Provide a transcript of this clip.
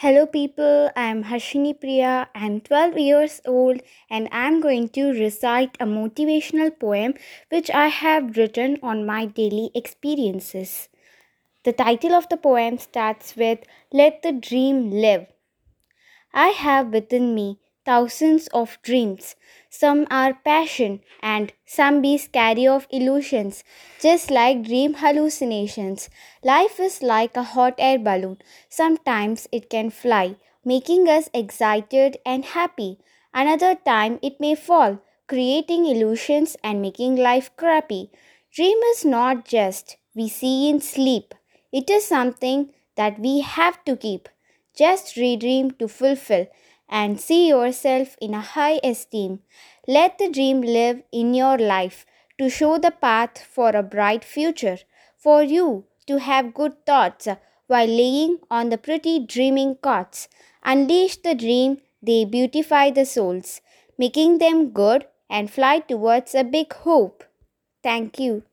Hello, people. I'm Harshini Priyaa. I'm 12 years old and I'm going to recite a motivational poem which I have written on my daily experiences. The title of the poem starts with Let the Dream Live. I have within me thousands of dreams. Some are passion and some be scary of illusions, just like dream hallucinations. Life is like a hot air balloon. Sometimes it can fly, making us excited and happy. Another time it may fall, creating illusions and making life crappy. Dream is not just we see in sleep. It is something that we have to keep. Just redream to fulfill and see yourself in a high esteem. Let the dream live in your life to show the path for a bright future, for you to have good thoughts while laying on the pretty dreaming cots. Unleash the dream, they beautify the souls, making them good and fly towards a big hope. Thank you.